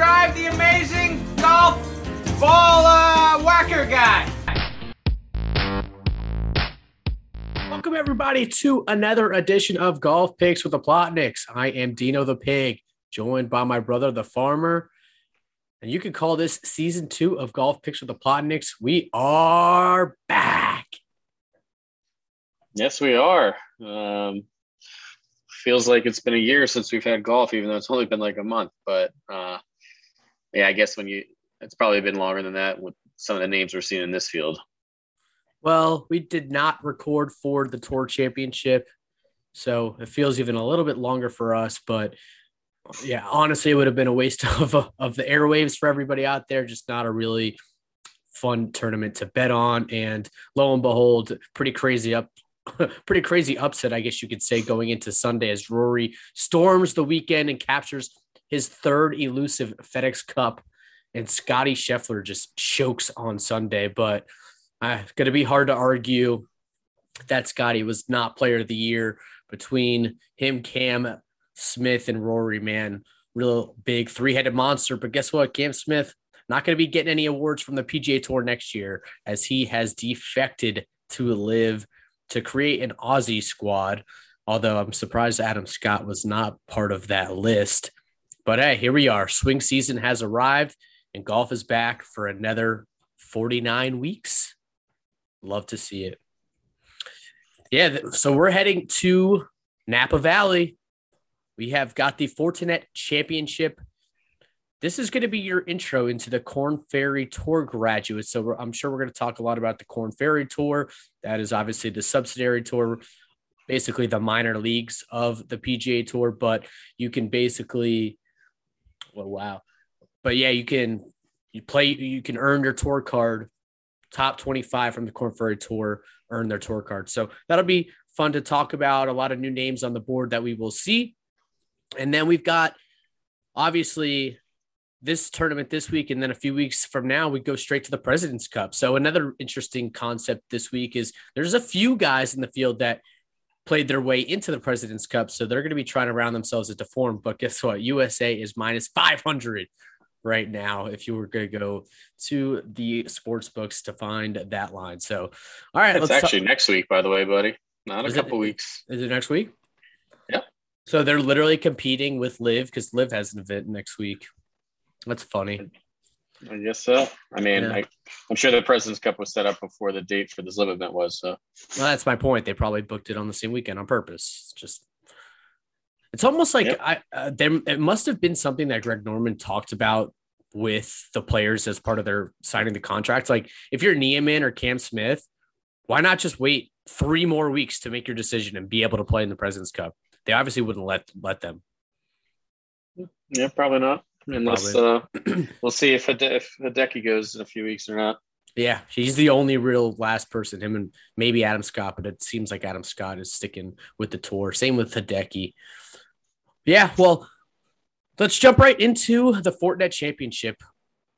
Drive, the amazing golf ball uh, whacker guy. Welcome, everybody, to another edition of Golf Picks with the Plotniks. I am Dino the Pig, joined by my brother, the Farmer. And you can call this season two of Golf Picks with the Plotniks. We are back. Yes, we are. Um, feels like it's been a year since we've had golf, even though it's only been like a month. But uh, yeah, I guess when you, it's probably been longer than that with some of the names we're seeing in this field. Well, we did not record for the Tour Championship, so it feels even a little bit longer for us. But yeah, honestly, it would have been a waste of of the airwaves for everybody out there. Just not a really fun tournament to bet on. And lo and behold, pretty crazy up, pretty crazy upset, I guess you could say, going into Sunday as Rory storms the weekend and captures his third elusive FedEx Cup, and Scottie Scheffler just chokes on Sunday. But uh, going to be hard to argue that Scottie was not player of the year between him, Cam Smith, and Rory, man. Real big three headed monster. But guess what? Cam Smith not going to be getting any awards from the PGA Tour next year as he has defected to LIV to create an Aussie squad. Although I'm surprised Adam Scott was not part of that list. But hey, here we are. Swing season has arrived and golf is back for another 49 weeks. Love to see it. Yeah, so we're heading to Napa Valley. We have got the Fortinet Championship. This is going to be your intro into the Korn Ferry Tour graduates. So I'm sure we're going to talk a lot about the Korn Ferry Tour. That is obviously the subsidiary tour, basically the minor leagues of the PGA Tour. But you can basically, well, wow, but yeah, you can you play, you can earn your tour card top 25 from the Korn Ferry Tour earn their tour card. So that'll be fun to talk about. A lot of new names on the board that we will see. And then we've got obviously this tournament this week. And then a few weeks from now, we go straight to the President's Cup. So another interesting concept this week is there's a few guys in the field that played their way into the President's Cup. So they're going to be trying to round themselves into form. But guess what? USA is minus 500 right now if you were going to go to the sports books to find that line. So, all right, it's actually talk- next week, by the way, buddy. Not is a couple it, weeks. Is it next week? Yeah. So they're literally competing with LIV because LIV has an event next week. That's funny. I guess so. I mean, yeah. I, am sure the President's Cup was set up before the date for this LIV event was. So, well, that's my point. They probably booked it on the same weekend on purpose. It's Just it's almost like yep. I uh, there. It must have been something that Greg Norman talked about with the players as part of their signing the contracts. Like if you're Niemann or Cam Smith, why not just wait three more weeks to make your decision and be able to play in the President's Cup? They obviously wouldn't let let them. Yeah, probably not. Unless uh, we'll see if Hide- if Hideki goes in a few weeks or not. Yeah, he's the only real last person. Him and maybe Adam Scott, but it seems like Adam Scott is sticking with the tour. Same with Hideki. Yeah, well, Let's jump right into the Fortinet Championship,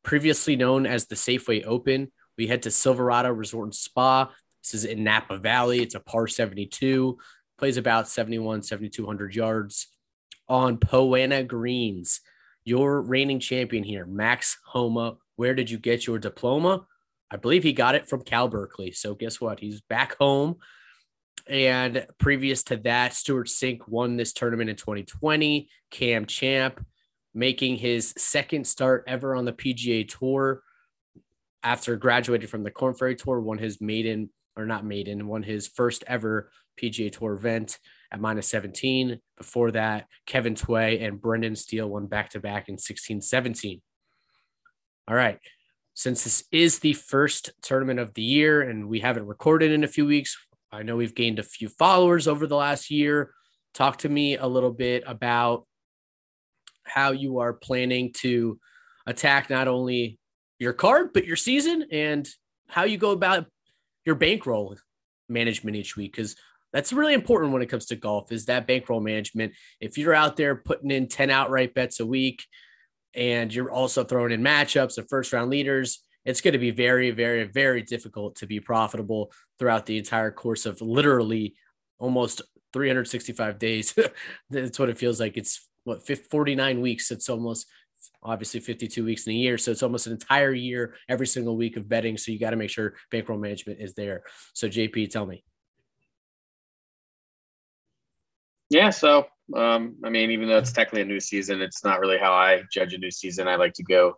previously known as the Safeway Open. We head to Silverado Resort and Spa. This is in Napa Valley. It's a par 72, plays about 71, 7,200 yards on Poa annua Greens. Your reigning champion here, Max Homa. Where did you get your diploma? I believe he got it from Cal Berkeley. So guess what? He's back home. And previous to that, Stewart Cink won this tournament in 2020. Cam Champ making his second start ever on the PGA Tour after graduating from the Korn Ferry Tour, won his maiden or not maiden, won his first ever PGA Tour event at minus 17. Before that, Kevin Tway and Brendan Steele won back to back in 16 17. All right. Since this is the first tournament of the year and we haven't recorded in a few weeks, I know we've gained a few followers over the last year. Talk to me a little bit about how you are planning to attack not only your card, but your season and how you go about your bankroll management each week. Because that's really important when it comes to golf is that bankroll management. If you're out there putting in 10 outright bets a week and you're also throwing in matchups of first round leaders, it's going to be very, very, very difficult to be profitable throughout the entire course of literally almost 365 days. That's what it feels like. It's what 49 weeks. It's almost obviously 52 weeks in a year. So it's almost an entire year, every single week of betting. So you got to make sure bankroll management is there. So, JP, tell me. Yeah. So, um, I mean, even though it's technically a new season, it's not really how I judge a new season. I like to go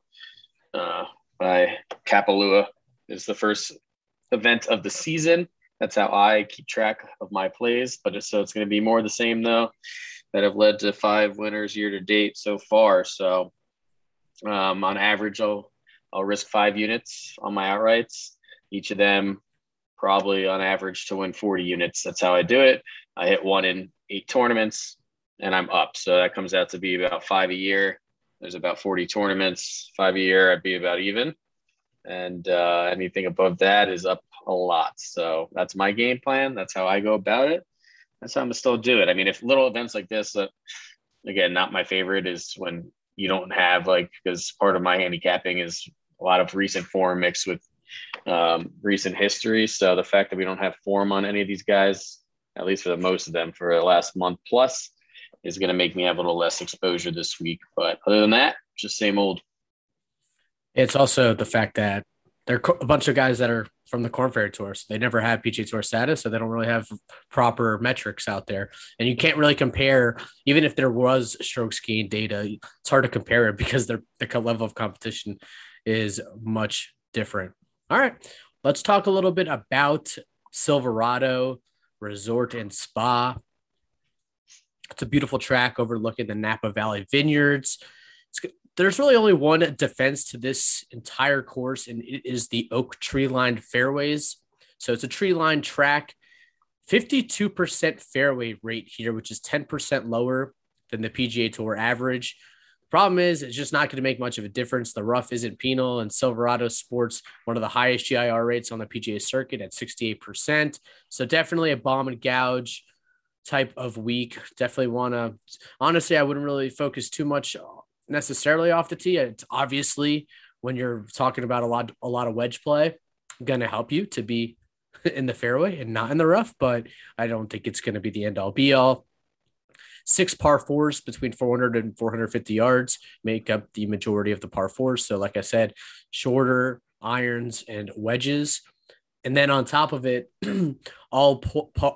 uh, by Kapalua is the first event of the season. That's how I keep track of my plays. But so it's going to be more the same though that have led to five winners year to date so far. So um, on average, I'll I'll risk five units on my outrights. Each of them probably on average to win 40 units. That's how I do it. I hit one in eight tournaments and I'm up. So that comes out to be about five a year. There's about 40 tournaments, five a year, I'd be about even. And uh, anything above that is up a lot. So that's my game plan. That's how I go about it that's how I'm still do it. I mean, if little events like this, uh, again, not my favorite is when you don't have like because part of my handicapping is a lot of recent form mixed with um, recent history. So the fact that we don't have form on any of these guys, at least for the most of them, for the last month plus, is going to make me have a little less exposure this week. But other than that, just same old. It's also the fact that there are a bunch of guys that are from the Korn Ferry Tour. So they never have PGA Tour status, so they don't really have proper metrics out there. And you can't really compare, even if there was strokes gain data, it's hard to compare it because the level of competition is much different. All right, let's talk a little bit about Silverado Resort and Spa. It's a beautiful track overlooking the Napa Valley Vineyards. It's there's really only one defense to this entire course, and it is the oak tree lined fairways. So it's a tree lined track, 52% fairway rate here, which is 10% lower than the PGA Tour average. Problem is, it's just not going to make much of a difference. The rough isn't penal, and Silverado sports one of the highest GIR rates on the PGA circuit at 68%. So definitely a bomb and gouge type of week. Definitely want to, honestly, I wouldn't really focus too much necessarily off the tee. It's obviously when you're talking about a lot a lot of wedge play, going to help you to be in the fairway and not in the rough. But I don't think it's going to be the end all be all. Six par fours between 400 and 450 yards make up the majority of the par fours. So, like I said, shorter irons and wedges. And then on top of it, all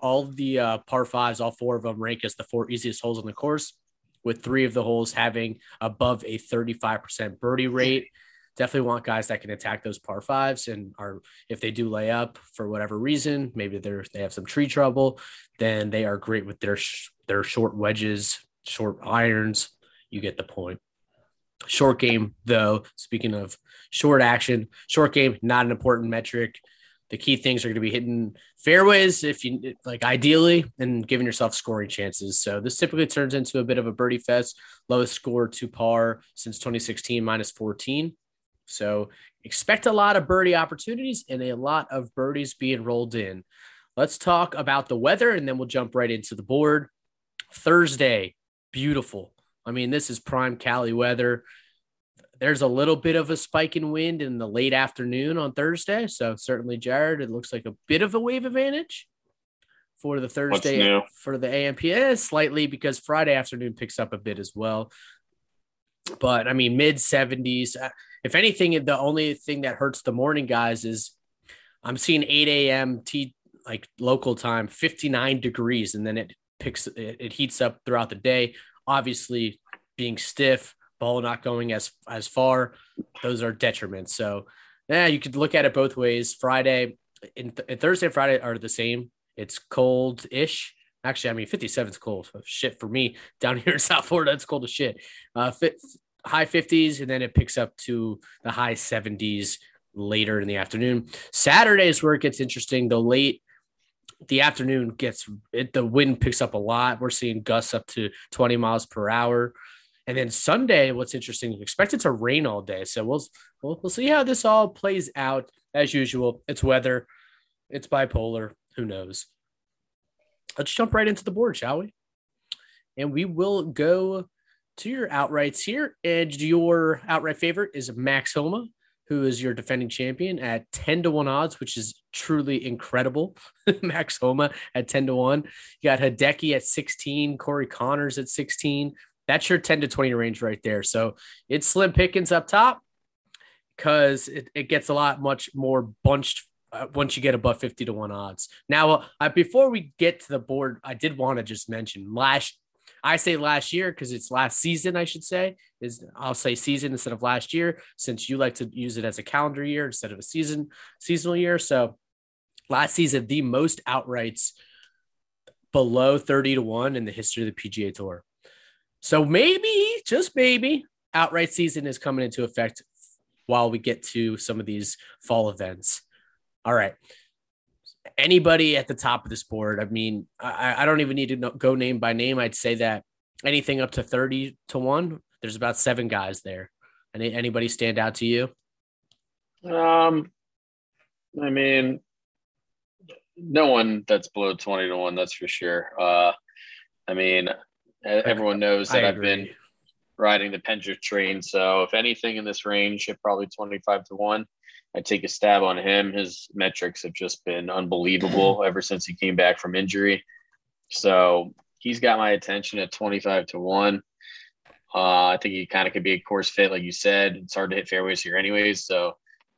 all the uh, par fives, all four of them rank as the four easiest holes on the course with three of the holes having above a 35% birdie rate. Definitely want guys that can attack those par fives and are if they do lay up for whatever reason, maybe they're they have some tree trouble, then they are great with their their short wedges, short irons. You get the point. Short game, though, speaking of short action, short game, not an important metric the key things are going to be hitting fairways if you like ideally and giving yourself scoring chances. So this typically turns into a bit of a birdie fest, lowest score to par since 2016 minus 14. So expect a lot of birdie opportunities and a lot of birdies being rolled in. Let's talk about the weather and then we'll jump right into the board. Thursday, beautiful. I mean, this is prime Cali weather there's a little bit of a spike in wind in the late afternoon on Thursday. So certainly, Jared, it looks like a bit of a wave advantage for the Thursday for the AMPS slightly because Friday afternoon picks up a bit as well. But I mean, mid 70s. If anything, the only thing that hurts the morning guys is I'm seeing 8 a.m. T like local time, 59 degrees, and then it picks it, it heats up throughout the day. Obviously, being stiff, ball not going as as far, those are detriments. So yeah, you could look at it both ways. Friday and, th- Thursday and Friday are the same. It's cold ish. Actually, I mean, 57 is cold. Shit for me down here in South Florida. It's cold as shit. Uh, high 50s, and then it picks up to the high 70s later in the afternoon. Saturday is where it gets interesting. The late the afternoon gets it, the wind picks up a lot. We're seeing gusts up to 20 miles per hour. And then Sunday, what's interesting, is it to rain all day. So we'll, we'll we'll see how this all plays out. As usual, it's weather, it's bipolar. Who knows? Let's jump right into the board, shall we? And we will go to your outrights here. And your outright favorite is Max Homa, who is your defending champion at 10 to 1 odds, which is truly incredible. Max Homa at 10 to 1. You got Hideki at 16, Corey Conners at 16, That's your 10 to 20 range right there. So it's slim pickings up top because it, it gets a lot much more bunched uh, once you get above 50 to 1 odds. Now, uh, before we get to the board, I did want to just mention last I say last year because it's last season, I should say. Is I'll say season instead of last year, since you like to use it as a calendar year instead of a season seasonal year. So last season, the most outrights below 30 to 1 in the history of the PGA Tour. So maybe, just maybe, outright season is coming into effect while we get to some of these fall events. All right anybody at the top of this board. I mean, I, I don't even need to go name by name. I'd say that anything up to 30 to one, there's about seven guys there. Any, anybody stand out to you? Um, I mean, no one that's below 20 to one, that's for sure. Uh, I mean, everyone knows that I've been riding the Pendrith train. So if anything in this range, at probably 25 to one, I take a stab on him. His metrics have just been unbelievable ever since he came back from injury. So he's got my attention at 25 to 1. Uh, I think he kind of could be a course fit, like you said. It's hard to hit fairways here, anyways. So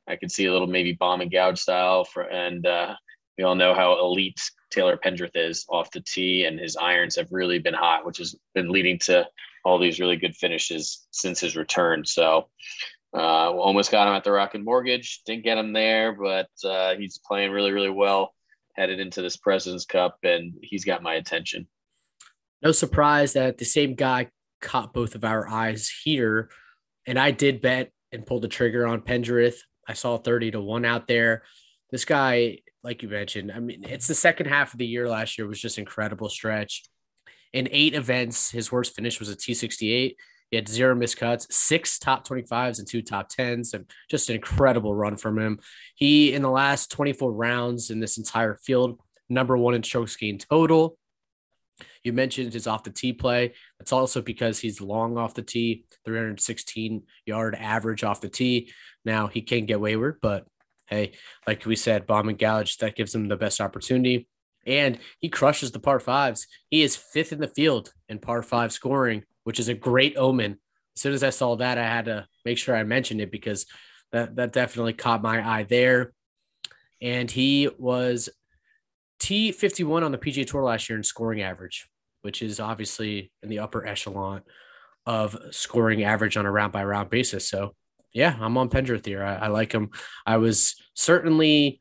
I could see a little maybe bomb and gouge style. For, and uh, we all know how elite Taylor Pendrith is off the tee, and his irons have really been hot, which has been leading to all these really good finishes since his return. So uh, almost got him at the Rocket Mortgage. Didn't get him there, but uh, he's playing really, really well headed into this President's Cup, and he's got my attention. No surprise that the same guy caught both of our eyes here. And I did bet and pulled the trigger on Pendrith. I saw 30 to 1 out there. This guy, like you mentioned, I mean, it's the second half of the year last year was just incredible stretch. In eight events, his worst finish was a T68. He had zero miscuts, six top 25s and two top 10s, and just an incredible run from him. He, in the last 24 rounds in this entire field, number one in strokes gained total. You mentioned his off the tee play. That's also because he's long off the tee, 316 yard average off the tee. Now he can get wayward, but hey, like we said, bomb and gouge, that gives him the best opportunity. And he crushes the par fives. He is fifth in the field in par five scoring which is a great omen. As soon as I saw that, I had to make sure I mentioned it because that, that definitely caught my eye there. And he was T51 on the PGA Tour last year in scoring average, which is obviously in the upper echelon of scoring average on a round by round basis. So, yeah, I'm on Pendrith here. I, I like him. I was certainly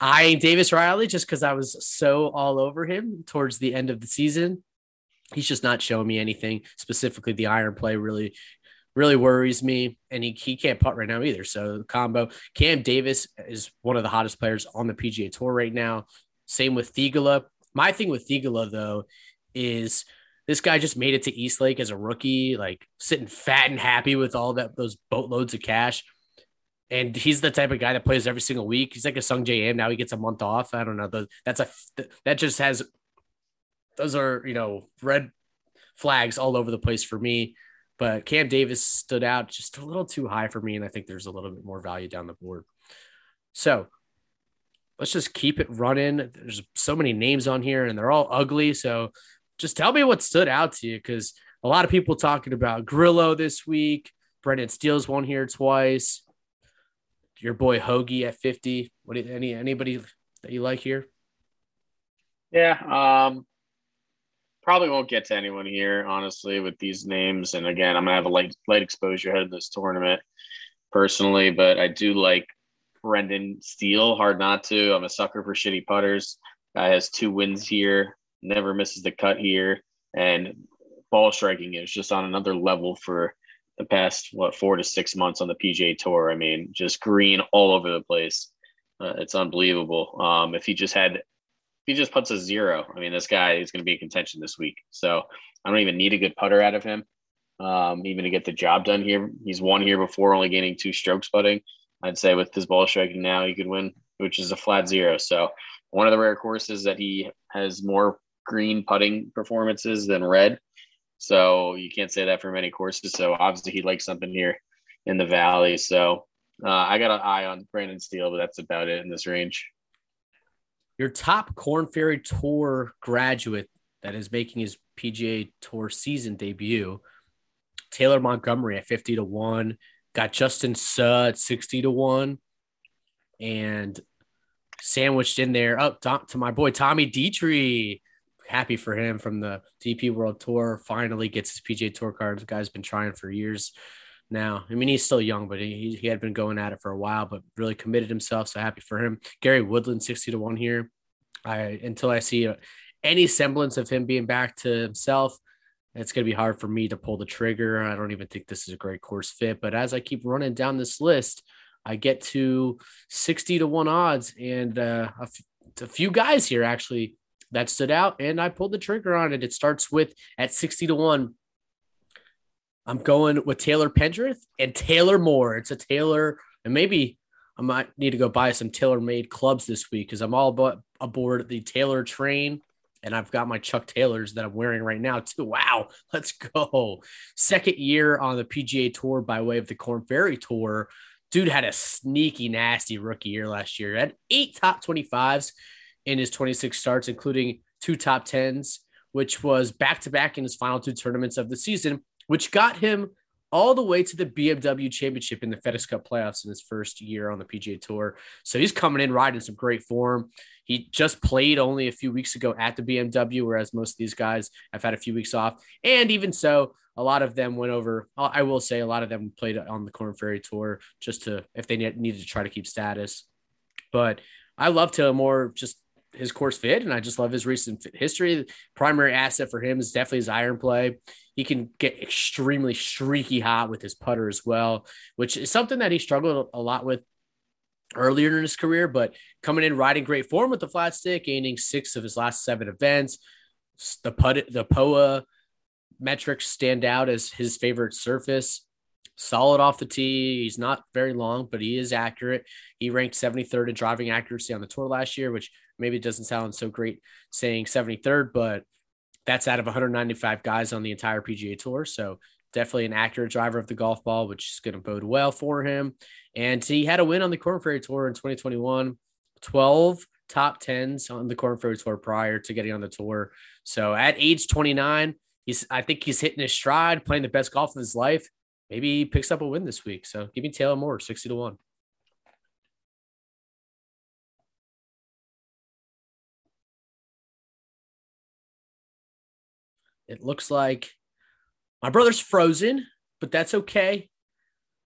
eyeing Davis Riley just because I was so all over him towards the end of the season he's just not showing me anything. Specifically, the iron play really, really worries me. And he, he can't putt right now either. So combo Cam Davis is one of the hottest players on the PGA Tour right now. Same with Theegala. My thing with Theegala though is this guy just made it to East Lake as a rookie, like sitting fat and happy with all that those boatloads of cash. And he's the type of guy that plays every single week. He's like a Sungjae Im. Now he gets a month off. I don't know. That's a that just has those are you know red flags all over the place for me. But Cam Davis stood out just a little too high for me, and I think there's a little bit more value down the board. So let's just keep it running. There's so many names on here, and they're all ugly. So just tell me what stood out to you, because a lot of people talking about Grillo this week. Brendan Steele's won here twice. Your boy Hoagie at 50. What any anybody that you like here? Yeah, um, probably won't get to anyone here, honestly, with these names. And again, I'm gonna have a light light exposure ahead of this tournament personally, but I do like Brendan Steele. Hard not to. I'm a sucker for shitty putters. Guy has two wins here, never misses the cut here, and ball striking is just on another level for the past what four to six months on the PGA Tour. I mean, just green all over the place. Uh, it's unbelievable. Um, if he just had he just puts a zero, I mean, this guy is going to be in contention this week. So I don't even need a good putter out of him, um, even to get the job done here. He's won here before, only gaining two strokes putting. I'd say with his ball striking now, he could win, which is a flat zero. So one of the rare courses that he has more green putting performances than red. So you can't say that for many courses. So obviously he likes something here in the valley. So uh, I got an eye on Brendan Steele, but that's about it in this range your top Korn Ferry Tour graduate that is making his PGA Tour season debut. Taylor Montgomery at 50 to 1, got Justin Suh at 60 to 1, and sandwiched in there oh, up to my boy Tommy Detry. Happy for him from the DP World Tour. Finally gets his PGA Tour card. The guy's been trying for years now. I mean, he's still young, but he, he had been going at it for a while, but really committed himself. So happy for him. Gary Woodland, 60 to 1 here. I until I see a, any semblance of him being back to himself, it's going to be hard for me to pull the trigger. I don't even think this is a great course fit. But as I keep running down this list, I get to 60 to 1 odds and uh, a, f- a few guys here actually that stood out and I pulled the trigger on it. It starts with at 60 to 1. I'm going with Taylor Pendrith and Taylor Moore. It's a Taylor, and maybe I might need to go buy some TaylorMade clubs this week because I'm all about aboard the Taylor train and I've got my Chuck Taylors that I'm wearing right now too. Wow, let's go. Second year on the PGA Tour by way of the Korn Ferry Tour. Dude had a sneaky, nasty rookie year last year. Had eight top 25s in his 26 starts, including two top 10s, which was back to back in his final two tournaments of the season, which got him all the way to the BMW Championship in the FedEx Cup playoffs in his first year on the PGA Tour. So he's coming in riding some great form. He just played only a few weeks ago at the BMW, whereas most of these guys have had a few weeks off. And even so, a lot of them went over. Uh, I will say a lot of them played on the Korn Ferry Tour just to if they needed to try to keep status. But I love Taylor Moore just his course fit, and I just love his recent history. The primary asset for him is definitely his iron play. He can get extremely streaky hot with his putter as well, which is something that he struggled a lot with earlier in his career, but coming in riding great form with the flat stick, gaining six of his last seven events. The put the POA metrics stand out as his favorite surface. Solid off the tee. He's not very long, but he is accurate. He ranked 73rd in driving accuracy on the tour last year, which maybe it doesn't sound so great saying 73rd, but that's out of 195 guys on the entire PGA Tour. So definitely an accurate driver of the golf ball, which is going to bode well for him. And he had a win on the Korn Ferry Tour in 2021, 12 top 10s on the Korn Ferry Tour prior to getting on the tour. So at age 29, he's I think he's hitting his stride, playing the best golf of his life. Maybe he picks up a win this week. So give me Taylor Moore, 60 to 1. It looks like my brother's frozen, but that's okay.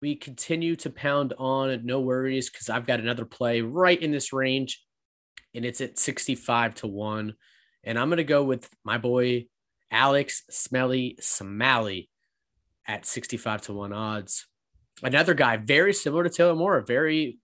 We continue to pound on. No worries, because I've got another play right in this range, and it's at 65 to 1. And I'm going to go with my boy Alex Smelly Smalley at 65 to 1 odds. Another guy very similar to Taylor Moore, a very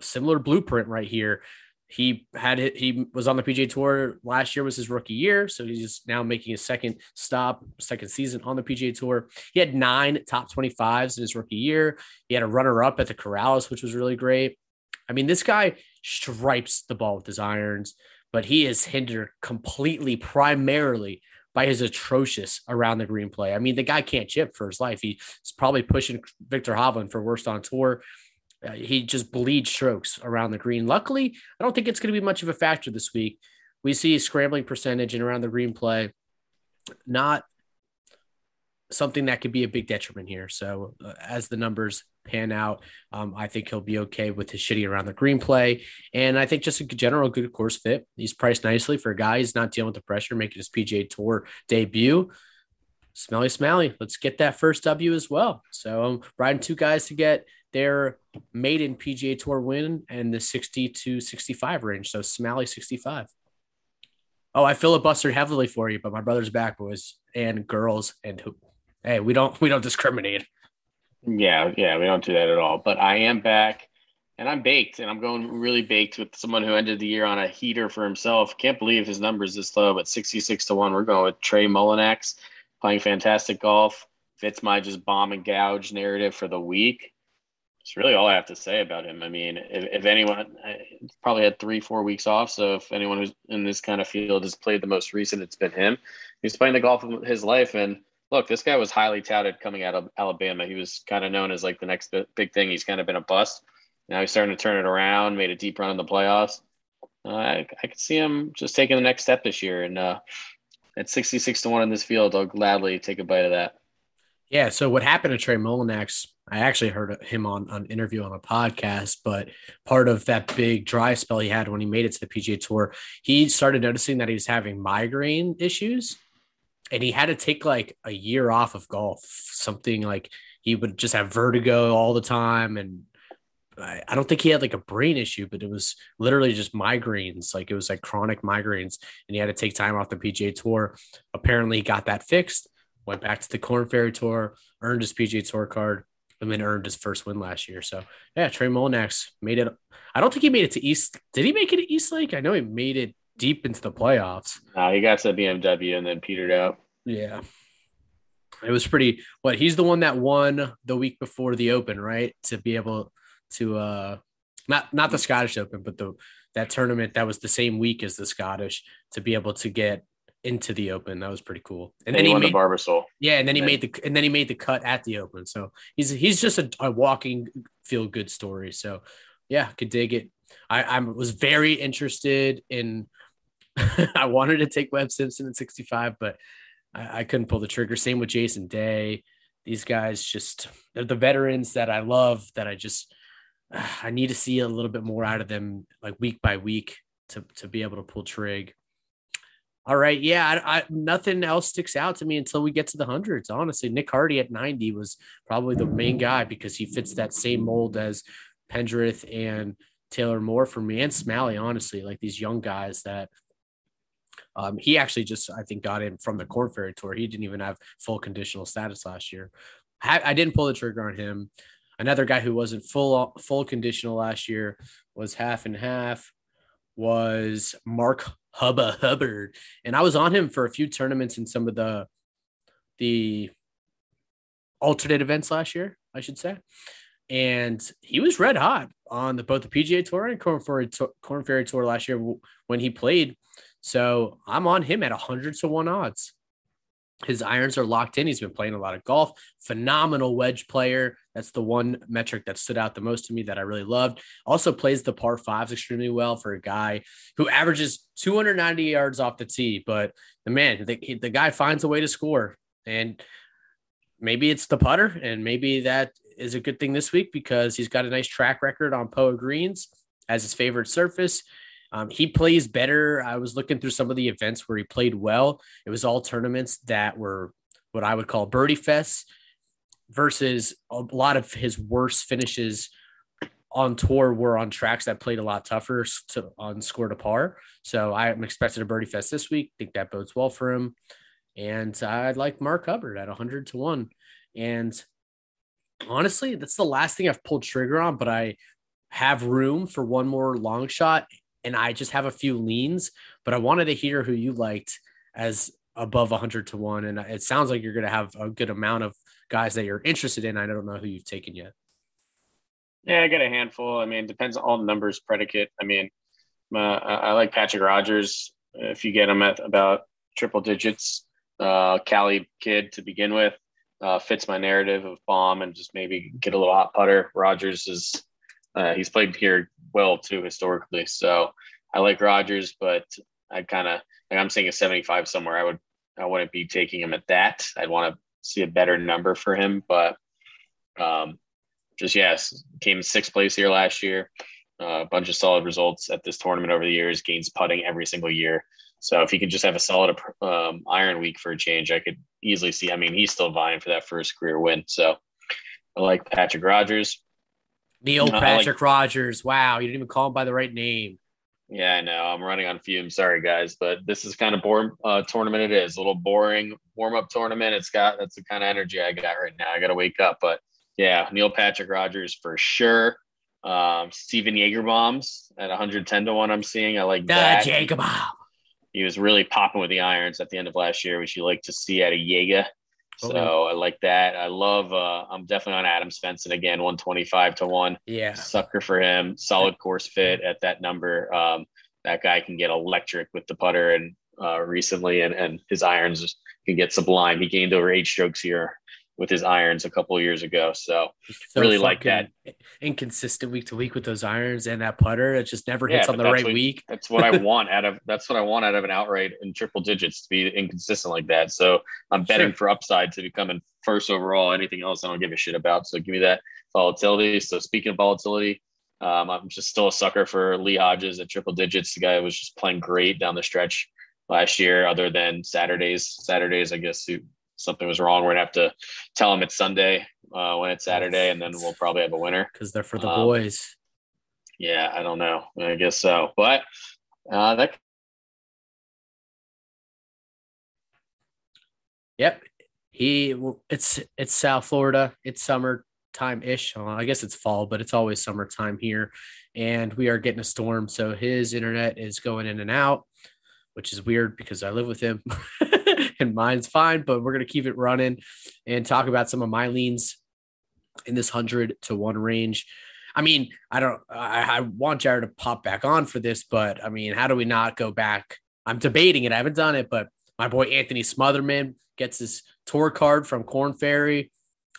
similar blueprint right here. He had he was on the PGA Tour last year was his rookie year, so he's just now making his second stop, second season on the PGA Tour. He had nine top 25s in his rookie year. He had a runner up at the Corales, which was really great. I mean, this guy stripes the ball with his irons, but he is hindered completely, primarily by his atrocious around the green play. I mean, the guy can't chip for his life. He's probably pushing Viktor Hovland for worst on tour. Uh, he just bleeds strokes around the green. Luckily, I don't think it's going to be much of a factor this week. We see scrambling percentage and around the green play, not something that could be a big detriment here. So uh, as the numbers pan out, um, I think he'll be okay with his shitty around the green play. And I think just a general good course fit. He's priced nicely for a guy who's not dealing with the pressure, making his PGA Tour debut. Smelly Smalley, let's get that first W as well. So um, riding two guys to get their maiden PGA Tour win and the 60 to 65 range. So Smalley 65. Oh, I filibustered heavily for you, but my brother's back, boys and girls, and who? Hey, we don't we don't discriminate. Yeah, yeah, we don't do that at all. But I am back, and I'm baked, and I'm going really baked with someone who ended the year on a heater for himself. Can't believe his numbers this low, but 66 to one. We're going with Trey Mullinax, playing fantastic golf. Fits my just bomb and gouge narrative for the week. It's really all I have to say about him. I mean, if, if anyone probably had three, four weeks off. So if anyone who's in this kind of field has played the most recent, it's been him. He's playing the golf of his life. And look, this guy was highly touted coming out of Alabama. He was kind of known as like the next big thing. He's kind of been a bust. Now he's starting to turn it around, made a deep run in the playoffs. Uh, I, I could see him just taking the next step this year. And uh, at 66 to 1 in this field, I'll gladly take a bite of that. Yeah. So what happened to Trey Mullinax? I actually heard him on an interview on a podcast, but part of that big dry spell he had when he made it to the PGA Tour, he started noticing that he was having migraine issues, and he had to take like a year off of golf. Something like he would just have vertigo all the time, and I, I don't think he had like a brain issue, but it was literally just migraines. Like it was like chronic migraines, and he had to take time off the PGA Tour. Apparently, he got that fixed went back to the Korn Ferry Tour, earned his PGA Tour card, and then earned his first win last year. So yeah, Trey Mullinax made it. I don't think he made it to East. Did he make it to East Lake? I know he made it deep into the playoffs. No, he got to BMW and then petered out. Yeah. It was pretty what he's the one that won the week before the open, right? To be able to uh not not the Scottish Open, but the that tournament that was the same week as the Scottish to be able to get into the open. That was pretty cool. And, and then he, he made the Barbasol. Yeah, and then he made the and then he made the cut at the open. So he's he's just a, a walking feel good story. So yeah, could dig it. I, I was very interested in. I wanted to take Webb Simpson at 65, but I, I couldn't pull the trigger. Same with Jason Day. These guys just they're the veterans that I love. That I just I need to see a little bit more out of them, like week by week, to to be able to pull trig. All right. Yeah. I, I, nothing else sticks out to me until we get to the hundreds. Honestly, Nick Hardy at 90 was probably the main guy because he fits that same mold as Pendrith and Taylor Moore for me and Smalley, honestly, like these young guys that um, he actually just, I think, got in from the Korn Ferry Tour. He didn't even have full conditional status last year. I, I didn't pull the trigger on him. Another guy who wasn't full full conditional last year was half and half was Mark Hubba Hubbard, and I was on him for a few tournaments in some of the the alternate events last year, I should say. And he was red hot on the both the PGA Tour and Korn Ferry, Korn Ferry Tour last year when he played. So I'm on him at 100 to 1 odds. His irons are locked in. He's been playing a lot of golf. Phenomenal wedge player. That's the one metric that stood out the most to me that I really loved. Also plays the par fives extremely well for a guy who averages 290 yards off the tee. But the man, the, the guy finds a way to score. And maybe it's the putter, and maybe that is a good thing this week because he's got a nice track record on Poa greens as his favorite surface. Um, he plays better. I was looking through some of the events where he played well. It was all tournaments that were what I would call birdie fests versus a lot of his worst finishes on tour were on tracks that played a lot tougher to on score to par. So I'm expecting a birdie fest this week. think that bodes well for him. And I'd like Mark Hubbard at 100 to 1. And honestly, that's the last thing I've pulled trigger on, but I have room for one more long shot and I just have a few leans, but I wanted to hear who you liked as above 100 to 1 and it sounds like you're going to have a good amount of guys that you're interested in. I don't know who you've taken yet. Yeah, I got a handful. I mean, depends on all numbers predicate. I mean, uh, I like Patrick Rodgers if you get him at about triple digits. Uh, Cali kid to begin with uh, fits my narrative of bomb and just maybe get a little hot putter. Rodgers is uh, he's played here well too historically. So I like Rodgers, but I kind of like I'm saying a 75 somewhere. I would I wouldn't be taking him at that. I'd want to see a better number for him, but um, just yes, came sixth place here last year. Uh, a bunch of solid results at this tournament over the years. Gains putting every single year. So if he could just have a solid um, iron week for a change, I could easily see. I mean, he's still vying for that first career win. So I like Patrick Rodgers. Neil no, Patrick like, Rodgers. Wow, you didn't even call him by the right name. Yeah, I know. I'm running on fumes. Sorry, guys, but this is kind of boring uh, tournament. It is a little boring warm up tournament. It's got that's the kind of energy I got right now. I got to wake up, but yeah, Neil Patrick Rodgers for sure. Um, Stephan Jagerbombs at 110 to one. I'm seeing. I like the that. Jagerbomb. He was really popping with the irons at the end of last year, which you like to see at a Jaeger. So. I like that. I love. Uh, I'm definitely on Adam Svensson again, 125 to one. Yeah, sucker for him. Solid course fit at that number. Um, that guy can get electric with the putter, and uh, recently, and and his irons can get sublime. He gained over eight strokes here with his irons a couple of years ago. So, so really like that. Inconsistent week to week with those irons and that putter. It just never hits yeah, on the right what, week. That's what I want out of that's what I want out of an outright in triple digits to be inconsistent like that. So I'm betting sure. for upside to becoming first overall. Anything else I don't give a shit about. So give me that volatility. So speaking of volatility, um, I'm just still a sucker for Lee Hodges at triple digits. The guy was just playing great down the stretch last year, other than Saturdays. Saturdays, I guess something was wrong. We're gonna have to tell them it's Sunday uh, when it's Saturday, and then we'll probably have a winner because they're for the um, boys. Yeah, I don't know. I guess so, but uh, that. Yep, he. It's it's South Florida. It's summertime ish. I guess it's fall, but it's always summertime here, and we are getting a storm. So his internet is going in and out, which is weird because I live with him. and mine's fine, but we're going to keep it running and talk about some of my leans in this 100 to 1 range. I mean, I don't, I, I, want Jared to pop back on for this, but I mean, how do we not go back? I'm debating it. I haven't done it, but my boy Anthony Smotherman gets his tour card from Korn Ferry,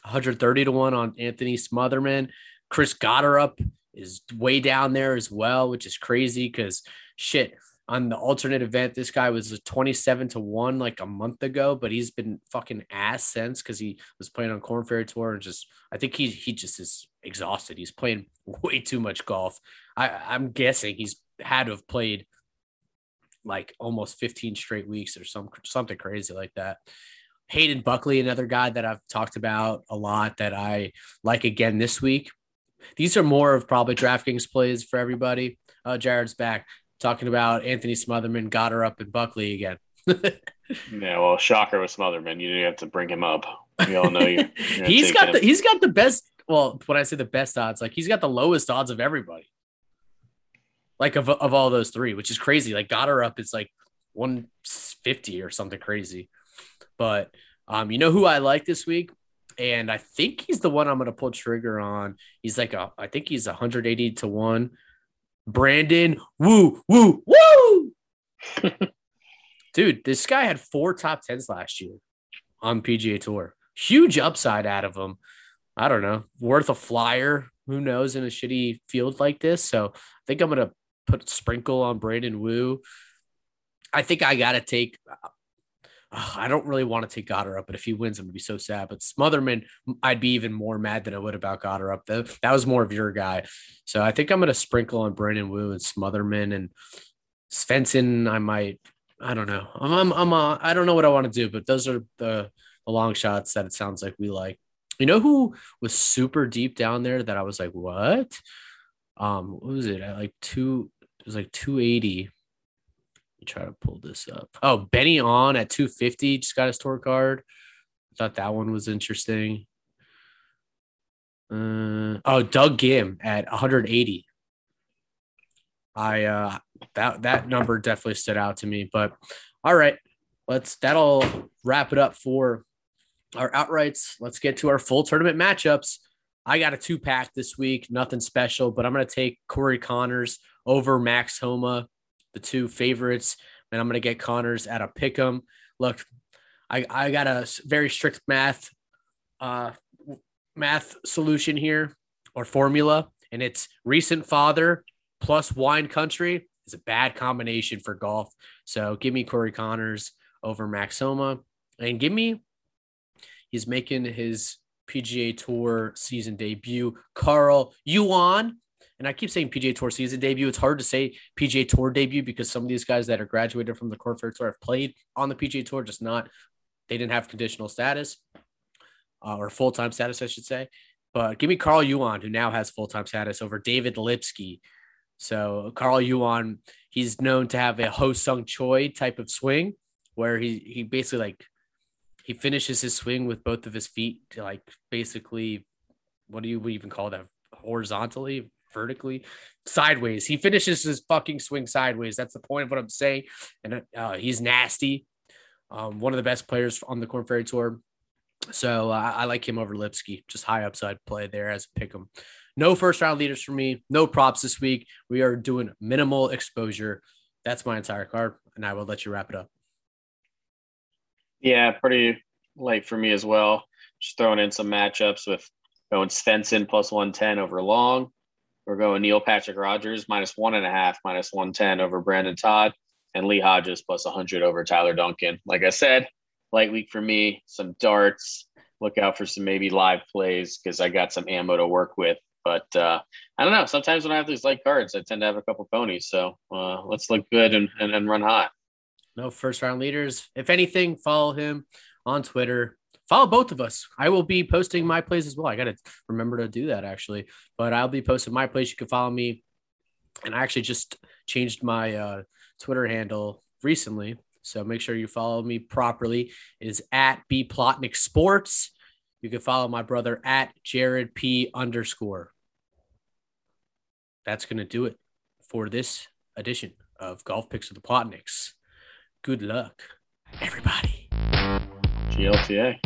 130 to 1 on Anthony Smotherman. Chris Gotterup is way down there as well, which is crazy because shit, on the alternate event. This guy was a 27 to 1 like a month ago, but he's been fucking ass since because he was playing on Korn Ferry Tour and just I think he he just is exhausted. He's playing way too much golf. I, I'm guessing he's had to have played like almost 15 straight weeks or some something crazy like that. Hayden Buckley, another guy that I've talked about a lot that I like again this week. These are more of probably DraftKings plays for everybody. Uh, Jared's back talking about Anthony Smotherman Gotterup in Buckley again. yeah, well, shocker with Smotherman. You didn't have to bring him up. We all know you. he's got him. the he's got the best. Well, when I say the best odds, like he's got the lowest odds of everybody. Like of of all those three, which is crazy. Like Gotterup is like 150 or something crazy. But um, you know who I like this week? And I think he's the one I'm gonna pull trigger on. He's like a I think he's 180 to one Brandon Wu Woo Woo. Dude, this guy had four top tens last year on PGA Tour. Huge upside out of him. I don't know, worth a flyer. Who knows in a shitty field like this? So I think I'm gonna put sprinkle on Brandon Wu. I think I gotta take I don't really want to take Gotterup, but if he wins, I'm gonna be so sad. But Smotherman, I'd be even more mad than I would about Gotterup. That, that was more of your guy. So I think I'm gonna sprinkle on Brandon Wu and Smotherman and Svensson. I might, I don't know. I'm, I'm, I'm uh, I don't know what I want to do, but those are the, the long shots that it sounds like we like. You know who was super deep down there that I was like, what? Um, what was it? At like two, it was like 280 me try to pull this up. Oh, Ben An at 250 just got his tour card. I thought that one was interesting. Uh, oh, Doug Ghim at 180. I uh that that number definitely stood out to me. But all right, let's that'll wrap it up for our outrights. Let's get to our full tournament matchups. I got a two pack this week, nothing special, but I'm gonna take Corey Conners over Max Homa the two favorites, and I'm going to get Conners at a pick 'em. Look, I, I got a very strict math uh, math solution here or formula, and it's recent father plus wine country is a bad combination for golf. So give me Corey Conners over Max Homa, and give me he's making his PGA Tour season debut. Carl Yuan and I keep saying PGA Tour season debut. It's hard to say PGA Tour debut because some of these guys that are graduated from the Korn Ferry Tour have played on the PGA Tour, just not they didn't have conditional status uh, or full time status, I should say. But give me Carl Yuan, who now has full time status over David Lipsky. So Carl Yuan, he's known to have a Ho Sung Choi type of swing, where he he basically like he finishes his swing with both of his feet, like basically, what do you even call that? Horizontally, vertically sideways. He finishes his fucking swing sideways. That's the point of what I'm saying. And uh, he's nasty. Um, one of the best players on the Korn Ferry Tour. So uh, I like him over Lipsky. Just high upside play there as a pick him. No first round leaders for me. No props this week. We are doing minimal exposure. That's my entire card, and I will let you wrap it up. Yeah, pretty late for me as well. Just throwing in some matchups with going Svensson plus 110 over long. We're going Neil Patrick Rodgers minus one and a half, minus 110 over Brendon Todd, and Lee Hodges plus 100 over Tyler Duncan. Like I said, light week for me, some darts. Look out for some maybe live plays because I got some ammo to work with. But uh, I don't know. Sometimes when I have these light cards, I tend to have a couple ponies. So uh, let's look good and, and, and run hot. No first round leaders. If anything, follow him on Twitter. Follow both of us. I will be posting my plays as well. I got to remember to do that actually, but I'll be posting my plays. You can follow me. And I actually just changed my uh, Twitter handle recently. So make sure you follow me properly. It is at B Plotnik Sports. You can follow my brother at Jared P underscore. That's going to do it for this edition of Golf Picks with the Plotniks. Good luck, everybody. GLTA.